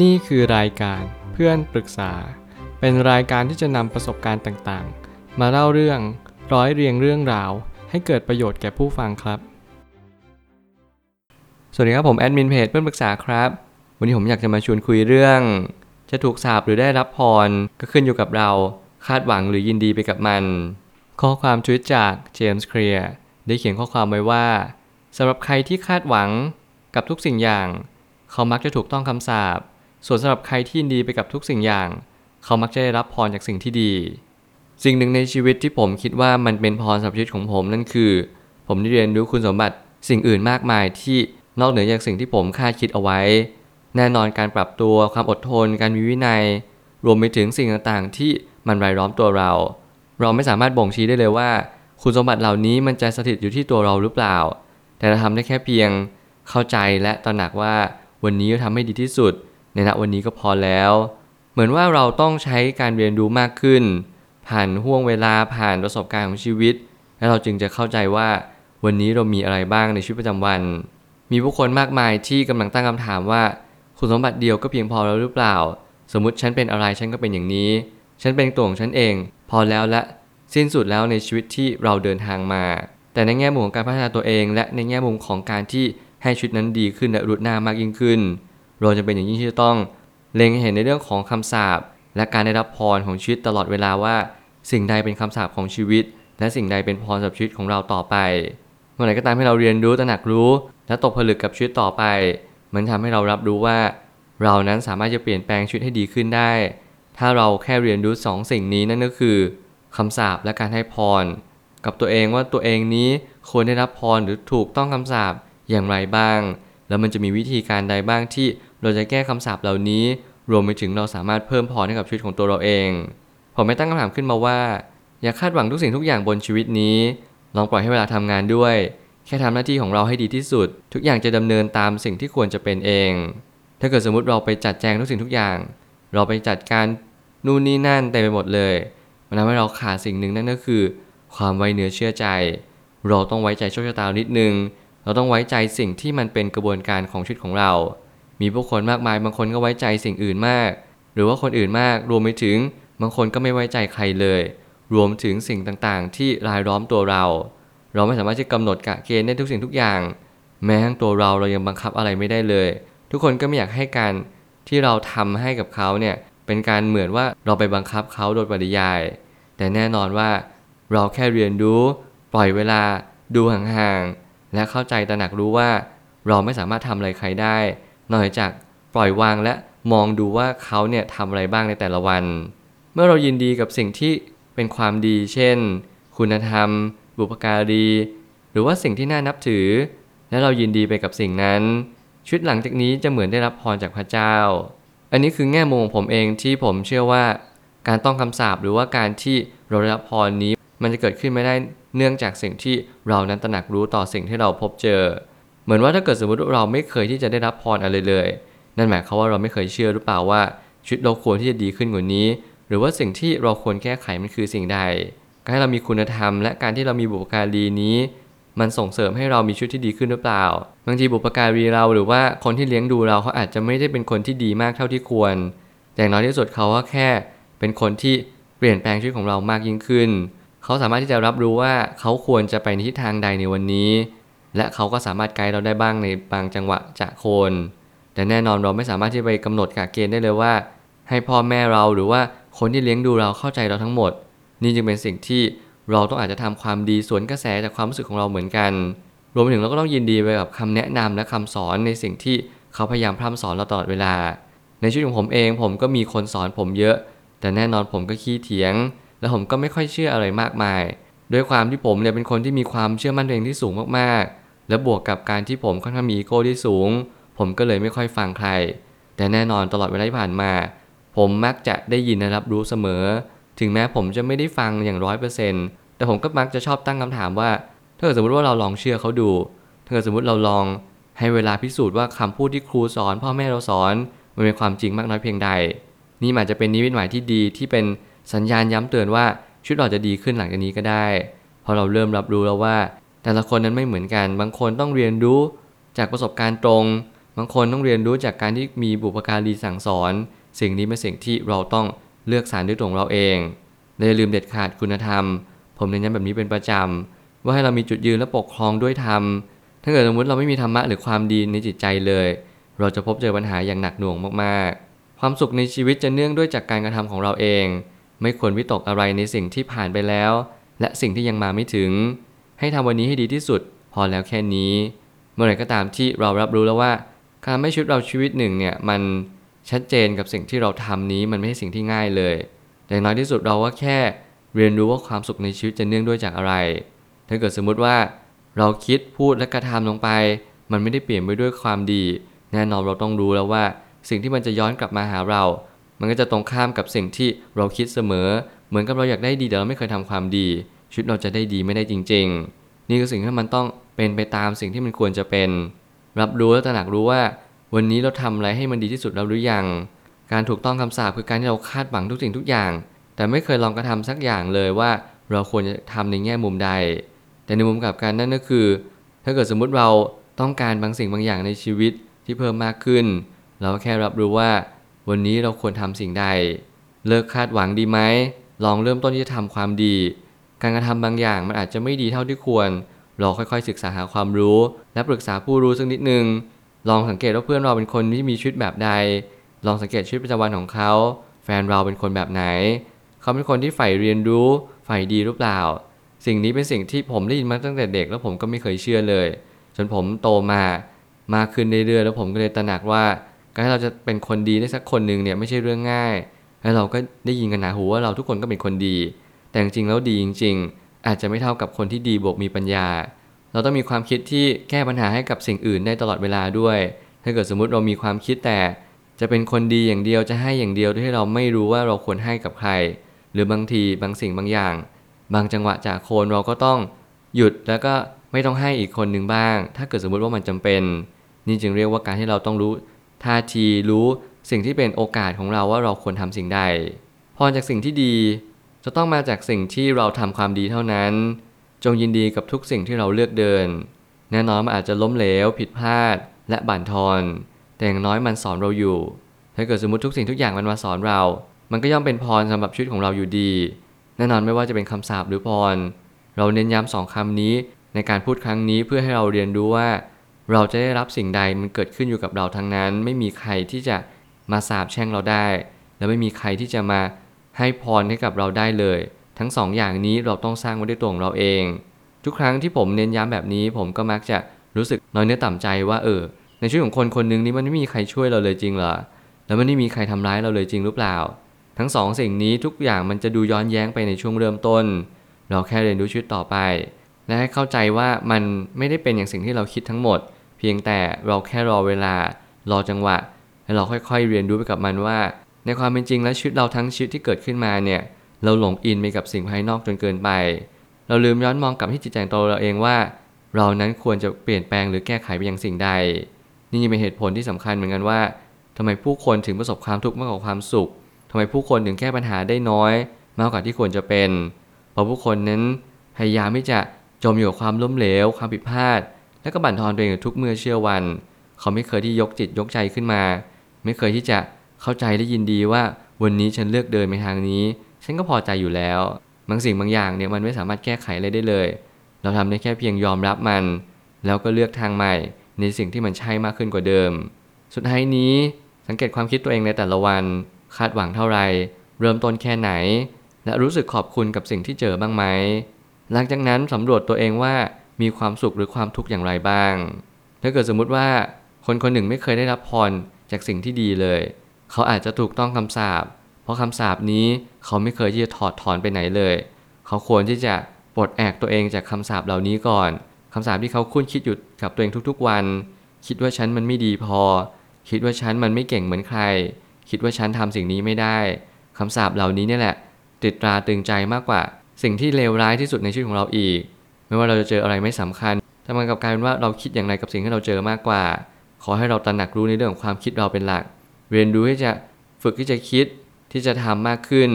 นี่คือรายการเพื่อนปรึกษา เป็นรายการที่จะนำประสบการณ์ต่างๆ มาเล่าเรื่องร้อยเรียงเรื่องราว ให้เกิดประโยชน์แก่ผู้ฟังครับ สวัสดีครับผมแอดมินเพจเพื่อนปรึกษาครับ วันนี้ผมอยากจะมาชวนคุยเรื่อง จะถูกสาปหรือได้รับพรก็ขึ้นอยู่กับเราคาดหวังหรือยินดีไปกับมัน ข้อความทวิตจากเจมส์เคลียร์ได้เขียนข้อความไว้ว่าสำหรับใครที่คาดหวังกับทุกสิ่งอย่าง เขามักจะถูกต้องคำสาป ส่วนสำหรับใครที่ยินดีไปกับทุกสิ่งอย่าง เขามักจะได้รับพรจากสิ่งที่ดี สิ่งหนึ่งในชีวิตที่ผมคิดว่ามันเป็นพรสำหรับชีวิตของผมนั่นคือ ผมได้เรียนรู้คุณสมบัติสิ่งอื่นมากมายที่นอกเหนือจากสิ่งที่ผมคาดคิดเอาไว้ แน่นอนการปรับตัวความอดทน การมีวินัย รวมไปถึงสิ่งต่างๆ ที่มันรายล้อมตัวเรา เราไม่สามารถบ่งชี้ได้เลยว่า คุณสมบัติเหล่านี้มันจะสถิตอยู่ที่ตัวเราหรือเปล่า แต่เราทำได้แค่เพียง เข้าใจและตระหนักว่าวันนี้เราทำให้ดีที่สุด ในณวันนี้ก็พอแล้ว เหมือนว่าเราต้องใช้การเรียนรู้มากขึ้น ผ่านห่วงเวลาผ่านประสบการณ์ของชีวิต แล้วเราจึงจะเข้าใจว่าวันนี้เรามีอะไรบ้างในชีวิตประจำวัน มีผู้คนมากมายที่กำลังตั้งคำถามว่าคุณสมบัติเดียวก็เพียงพอแล้วหรือเปล่า สมมติฉันเป็นอะไรฉันก็เป็นอย่างนี้ ฉันเป็นตัวของฉันเอง พอแล้วและสิ้นสุดแล้วในชีวิตที่เราเดินทางมา แต่ในแง่มุมของการพัฒนาตัวเอง และในแง่มุมของการที่ให้ชีวิตนั้นดีขึ้นและรุดหน้ามากยิ่งขึ้น เราจะเป็นอย่างยิ่งที่จะต้องเล็งเห็นในเรื่องของคำสาปและการได้รับพรของชีวิตตลอดเวลาว่า สิ่งใดเป็นคำสาปของชีวิต และสิ่งใดเป็นพรสำหรับชีวิตของเราต่อไป เมื่อไหร่ก็ตามให้เราเรียนรู้ตระหนักรู้ และตกผลึกกับชีวิตต่อไป มันทำให้เรารับรู้ว่า เรานั้นสามารถจะเปลี่ยนแปลงชีวิตให้ดีขึ้นได้ ถ้าเราแค่เรียนรู้สองสิ่งนี้นั่นก็คือคำสาปและการให้พร กับตัวเองว่าตัวเองนี้ควรได้รับพรหรือถูกต้องคำสาปอย่างไรบ้าง แล้วมันจะมีวิธีการใดบ้างที่ เราจะแก้คำสาปเหล่านี้ รวมไปถึงเราสามารถเพิ่มพรให้กับชีวิตของตัวเราเอง ผมไม่ตั้งคำถามขึ้นมาว่า อย่าคาดหวังทุกสิ่งทุกอย่างบนชีวิตนี้ ลองปล่อยให้เวลาทำงานด้วย แค่ทำหน้าที่ของเราให้ดีที่สุด ทุกอย่างจะดำเนินตามสิ่งที่ควรจะเป็นเอง ถ้าเกิดสมมติเราไปจัดแจงทุกสิ่งทุกอย่าง เราไปจัดการนู่นนี่นั่นเต็มไปหมดเลยมันทำให้เราขาดสิ่งหนึ่งนั่นก็คือ ความไว้เนื้อเชื่อใจ เราต้องไว้ใจโชคชะตานิดนึง เราต้องไว้ใจสิ่งที่มันเป็นกระบวนการของชีวิตของเรา มีผู้คนมากมายบางคนก็ไว้ใจสิ่งอื่นมาก หรือว่าคนอื่นมาก รวมไปถึงบางคนก็ไม่ไว้ใจใครเลย รวมถึงสิ่งต่างๆ ที่รายล้อมตัวเรา เราไม่สามารถที่กำหนดกะเกณฑ์ได้ทุกสิ่งทุกอย่าง แม้ทั้งตัวเราเรายังบังคับอะไรไม่ได้เลย ทุกคนก็ไม่อยากให้การที่เราทำให้กับเขาเนี่ยเป็นการเหมือนว่าเราไปบังคับเขาโดยปริยาย แต่แน่นอนว่าเราแค่เรียนรู้ ปล่อยเวลา ดูห่างๆและเข้าใจตระหนักรู้ว่า เราไม่สามารถทำอะไรใครได้ นอกจากปล่อยวางและมองดูว่าเขาเนี่ยทำอะไรบ้างในแต่ละวัน เมื่อเรายินดีกับสิ่งที่เป็นความดี เช่น คุณธรรม บุพการี หรือว่าสิ่งที่น่านับถือ และเรายินดีไปกับสิ่งนั้นชีวิตหลังจากนี้จะเหมือนได้รับพรจากพระเจ้า อันนี้คือแง่มุมของผมเองที่ผมเชื่อว่าการต้องคำสาปหรือว่าการที่เราได้รับพรนี้ มันจะเกิดขึ้นไม่ได้เนื่องจากสิ่งที่เรานั้นตระหนักรู้ต่อสิ่งที่เราพบเจอ เหมือนว่าถ้าเกิดสมมติเราไม่เคยที่จะได้รับพรอะไรเลย นั่นหมายความว่าเราไม่เคยเชื่อหรือเปล่าว่าชีวิตเราควรที่จะดีขึ้นกว่านี้ หรือว่าสิ่งที่เราควรแก้ไขมันคือสิ่งใด การให้เรามีคุณธรรม และการที่เรามีบุพการีนี้ มันส่งเสริมให้เรามีชีวิตที่ดีขึ้นหรือเปล่า บางทีบุพการีเราหรือว่าคนที่เลี้ยงดูเราเขาอาจจะไม่ได้เป็นคนที่ดีมากเท่าที่ควรแต่างน้อยที่สุดเขาก็แค่ เป็นคนที่เปลี่ยนแปลงชีวิตของเรามากยิ่งขึ้น เขาสามารถที่จะรับรู้ว่าเขาควรจะไปในทิศทางใดในวันนี้ และเขาก็สามารถไกด์เราได้บ้างในบางจังหวะจะโคน แต่แน่นอนเราไม่สามารถที่ไปกำหนดกะเกณฑ์ได้เลยว่า ให้พ่อแม่เราหรือว่าคนที่เลี้ยงดูเราเข้าใจเราทั้งหมด นี่จึงเป็นสิ่งที่เราต้องอาจจะทำความดีสวนกระแสจากความรู้สึกของเราเหมือนกัน รวมไปถึงเราก็ต้องยินดีไปกับคำแนะนำและคำสอนในสิ่งที่เขาพยายามพร่ำสอนเราตลอดเวลา ในชีวิตของผมเองผมก็มีคนสอนผมเยอะ แต่แน่นอนผมก็ขี้เถียง และผมก็ไม่ค่อยเชื่ออะไรมากมาย ด้วยความที่ผมเนี่ยเป็นคนที่มีความเชื่อมั่นตัวเองที่สูงมากๆ และบวกกับการที่ผมค่อนข้างมีอีโก้ที่สูง ผมก็เลยไม่ค่อยฟังใคร แต่แน่นอนตลอดเวลาที่ผ่านมา ผมมักจะได้ยินและรับรู้เสมอ ถึงแม้ผมจะไม่ได้ฟังอย่างร้อยเปอร์เซ็นต์แต่ผมก็มักจะชอบตั้งคำถามว่าถ้าเกิดสมมติว่าเราลองเชื่อเขาดูถ้าเกิดสมมติเราลองให้เวลาพิสูจน์ว่าคำพูดที่ครูสอน พ่อแม่เราสอนมันเป็นความจริงมากน้อยเพียงใด นี่อาจจะเป็นนิมิตหมายที่ดีที่เป็นสัญญาณย้ำเตือนว่าชีวิตเราจะดีขึ้นหลังจากนี้ก็ได้พอเราเริ่มรับรู้แล้วว่า แต่ละคนนั้นไม่เหมือนกัน บางคนต้องเรียนรู้จากประสบการณ์ตรง บางคนต้องเรียนรู้จากการที่มีบุพการีสั่งสอน สิ่งนี้เป็นสิ่งที่เราต้องเลือกสารด้วยตัวเราเองและอย่าลืมเด็ดขาดคุณธรรม ผมเน้นย้ำแบบนี้เป็นประจำ ว่าให้เรามีจุดยืนและปกครองด้วยธรรม ถ้าเกิดสมมติเราไม่มีธรรมะหรือความดีในจิตใจเลย เราจะพบเจอปัญหาอย่างหนักหน่วงมากๆ ความสุขในชีวิตจะเนื่องด้วยจากการกระทำของเราเอง ไม่ควรวิตกอะไรในสิ่งที่ผ่านไปแล้ว และสิ่งที่ยังมาไม่ถึง ให้ทำวันนี้ให้ดีที่สุด พอแล้วแค่นี้ เมื่อไหร่ก็ตามที่เรารับรู้แล้วว่า การไม่ชีวิตเราชีวิตหนึ่งเนี่ยมันชัดเจนกับสิ่งที่เราทำนี้มันไม่ใช่สิ่งที่ง่ายเลยแต่น้อยที่สุดเราว่าแค่เรียนรู้ว่าความสุขในชีวิตจะเนื่องด้วยจากอะไร ถ้าเกิดสมมุติว่า เราคิดพูดและกระทำลงไป มันไม่ได้เปลี่ยนไปด้วยความดี แน่นอนเราต้องรู้แล้วว่า สิ่งที่มันจะย้อนกลับมาหาเรา มันก็จะตรงข้ามกับสิ่งที่เราคิดเสมอ เหมือนกับเราอยากได้ดีแต่เราไม่เคยทำความดี ชีวิตเราจะได้ดีไม่ได้จริง ๆ นี่คือสิ่งที่มันต้องเป็นไปตามสิ่งที่มันควรจะเป็น รับรู้และตระหนักรู้ว่า วันนี้เราทำอะไรให้มันดีที่สุดแล้วหรือยัง การถูกต้องคำสาปคือการที่เราคาดหวังทุกสิ่งทุกอย่าง แต่ไม่เคยลองกระทำสักอย่างเลยว่าเราควรจะทำในแง่มุมใด แต่ในมุมกลับกันนั่นก็คือ ถ้าเกิดสมมุติเราต้องการบางสิ่งบางอย่างในชีวิตที่เพิ่มมากขึ้น เราแค่รับรู้ว่า วันนี้เราควรทำสิ่งใด เลิกคาดหวังดีไหมลองเริ่มต้นที่จะทำความดี การกระทำบางอย่างมันอาจจะไม่ดีเท่าที่ควรเราค่อยๆ ศึกษาหาความรู้ และปรึกษาผู้รู้สักนิดนึง ลองสังเกตว่าเพื่อนเราเป็นคนที่มีชีวิตแบบใด ลองสังเกตชีวิตประจำวันของเขา แฟนเราเป็นคนแบบไหน เขาเป็นคนที่ใฝ่เรียนรู้ใฝ่ดีหรือเปล่า สิ่งนี้เป็นสิ่งที่ผมได้ยินมาตั้งแต่เด็กแล้วผมก็ไม่เคยเชื่อเลย จนผมโตมามากขึ้นเรื่อยๆแล้วผมก็เลยตระหนักว่าการที่เราจะเป็นคนดีได้สักคนหนึ่งเนี่ยไม่ใช่เรื่องง่าย แล้วเราก็ได้ยินกันหนาหูว่าเราทุกคนก็เป็นคนดี แต่จริงๆแล้วดีจริง ๆ อาจจะไม่เท่ากับคนที่ดีบวกมีปัญญา เราต้องมีความคิดที่แก้ปัญหาให้กับสิ่งอื่นได้ตลอดเวลาด้วย ถ้าเกิดสมมติเรามีความคิดแต่ จะเป็นคนดีอย่างเดียวจะให้อย่างเดียวโดยที่เราไม่รู้ว่าเราควรให้กับใคร หรือบางทีบางสิ่งบางอย่าง บางจังหวะจากคนเราก็ต้องหยุดแล้วก็ไม่ต้องให้อีกคนหนึ่งบ้าง ถ้าเกิดสมมุติว่ามันจำเป็น นี่จึงเรียกว่าการที่เราต้องรู้ท่าทีรู้สิ่งที่เป็นโอกาสของเราว่าเราควรทำสิ่งใด พรจากสิ่งที่ดี จะต้องมาจากสิ่งที่เราทำความดีเท่านั้น จงยินดีกับทุกสิ่งที่เราเลือกเดิน แน่นอนมันอาจจะล้มเหลว ผิดพลาด และบั่นทอน แต่อย่างน้อยมันสอนเราอยู่ ถ้าเกิดสมมติทุกสิ่งทุกอย่างมันมาสอนเรา มันก็ย่อมเป็นพรสำหรับชีวิตของเราอยู่ดี แน่นอนไม่ว่าจะเป็นคำสาปหรือพร เราเน้นย้ำสองคำนี้ในการพูดครั้งนี้เพื่อให้เราเรียนรู้ว่า เราจะได้รับสิ่งใดมันเกิดขึ้นอยู่กับเราทั้งนั้น ไม่มีใครที่จะมาสาบแช่งเราได้ และไม่มีใครที่จะมา ให้พรให้กับเราได้เลย ทั้งสองอย่างนี้เราต้องสร้างไว้ด้วยตัวของเราเอง ทุกครั้งที่ผมเน้นย้ำแบบนี้ ผมก็มักจะรู้สึกน้อยเนื้อต่ำใจว่าเออ ในชีวิตของคนคนหนึ่งนี้มันไม่มีใครช่วยเราเลยจริงเหรอแล้วมันไม่มีใครทำร้ายเราเลยจริงหรือเปล่า ทั้งสองสิ่งนี้ทุกอย่างมันจะดูย้อนแย้งไปในช่วงเริ่มต้น เราแค่เรียนรู้ชีวิตต่อไป และให้เข้าใจว่ามันไม่ได้เป็นอย่างสิ่งที่เราคิดทั้งหมด เพียงแต่เราแค่รอเวลารอจังหวะ แล้เราค่อยๆเรียนรู้ไปกับมันว่า ในความเป็นจริงและชีวิตเราทั้งชีวิตที่เกิดขึ้นมาเนี่ย เราหลงอินไปกับสิ่งภายนอกจนเกินไป เราลืมย้อนมองกลับที่จิตใจตัวเราเองว่า เรานั้นควรจะเปลี่ยนแปลงหรือแก้ไขไปอย่างสิ่งใด นี่ยังเป็นเหตุผลที่สำคัญเหมือนกันว่าทำไมผู้คนถึงประสบความทุกข์มากกว่าความสุขทำไมผู้คนถึงแก้ปัญหาได้น้อย มากกว่าที่ควรจะเป็น เพราะผู้คนนั้นพยายามที่จะจมอยู่กับความล้มเหลว ความผิดพลาด และก็บั่นทอนตัวเองทุกเมื่อเชื่อวัน เขาไม่เคยที่ยกจิตยกใจขึ้นมา ไม่เคยที่จะ เข้าใจและยินดีว่าวันนี้ฉันเลือกเดินไปทางนี้ ฉันก็พอใจอยู่แล้ว บางสิ่งบางอย่างเนี่ยมันไม่สามารถแก้ไขอะไรได้เลย เราทำได้แค่เพียงยอมรับมัน แล้วก็เลือกทางใหม่ ในสิ่งที่มันใช่มากขึ้นกว่าเดิม สุดท้ายนี้สังเกตความคิดตัวเองในแต่ละวัน คาดหวังเท่าไหร่เริ่มต้นแค่ไหน และรู้สึกขอบคุณกับสิ่งที่เจอบ้างไหมหลังจากนั้นสำรวจตัวเองว่ามีความสุขหรือความทุกข์อย่างไรบ้าง ถ้าเกิดสมมุติว่าคนคนหนึ่งไม่เคยได้รับพรจากสิ่งที่ดีเลย เขาอาจจะถูกต้องคำสาปเพราะคำสาปนี้เขาไม่เคยที่จะถอดถอนไปไหนเลย เขาควรที่จะปลดแอกตัวเองจากคำสาปเหล่านี้ก่อนคำสาปที่เขาคุ้นคิดอยู่กับตัวเองทุกๆวัน คิดว่าฉันมันไม่ดีพอ คิดว่าฉันมันไม่เก่งเหมือนใคร คิดว่าฉันทำสิ่งนี้ไม่ได้คำสาปเหล่านี้เนี่ยแหละ ติดตราตึงใจมากกว่า สิ่งที่เลวร้ายที่สุดในชีวิตของเราอีก ไม่ว่าเราจะเจออะไรไม่สำคัญแต่มันกับกลายเป็นว่าเราคิดอย่างไรกับสิ่งที่เราเจอมากกว่า ขอให้เราตระหนักรู้ในเรื่องของความคิดเราเป็นหลัก เรียนรู้ที่จะฝึกที่จะคิดที่จะทำมากขึ้น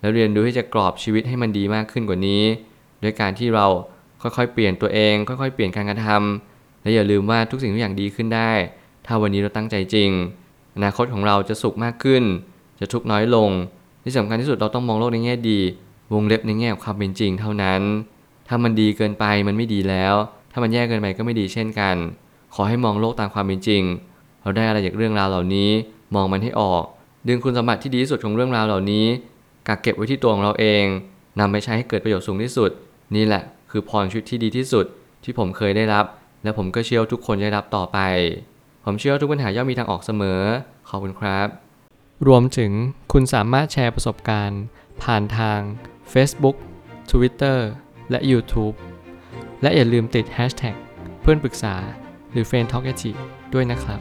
แล้วเรียนรู้ที่จะกรอบชีวิตให้มันดีมากขึ้นกว่านี้โดยการที่เราค่อยๆ เปลี่ยนตัวเอง ค่อยๆ เปลี่ยนการกระทำและอย่าลืมว่าทุกสิ่งทุกอย่างดีขึ้นได้ ถ้าวันนี้เราตั้งใจจริง อนาคตของเราจะสุขมากขึ้น จะทุกข์น้อยลง ที่สำคัญที่สุดเราต้องมองโลกในแง่ดี วงเล็บในแง่ของความเป็นจริงเท่านั้น ถ้ามันดีเกินไปมันไม่ดีแล้ว ถ้ามันแย่เกินไปก็ไม่ดีเช่นกัน ขอให้มองโลกตามความเป็นจริง เราได้อะไรจากเรื่องราวเหล่านี้ มองมันให้ออก ดึงคุณสมบัติที่ดีที่สุดของเรื่องราวเหล่านี้กักเก็บไว้ที่ตัวของเราเองนำไปใช้ให้เกิดประโยชน์สูงที่สุด นี่แหละ คือพรชีวิตที่ดีที่สุดที่ผมเคยได้รับ และผมก็เชื่อทุกคนจะได้รับต่อไป ผมเชื่อว่าทุกปัญหาย่อมมีทางออกเสมอขอบคุณครับ รวมถึงคุณสามารถแชร์ประสบการณ์ ผ่านทาง Facebook Twitter และ YouTube และอย่าลืมติด Hashtag เพื่อนปรึกษาหรือ f r ร e n d t a l k a ด้วยนะครับ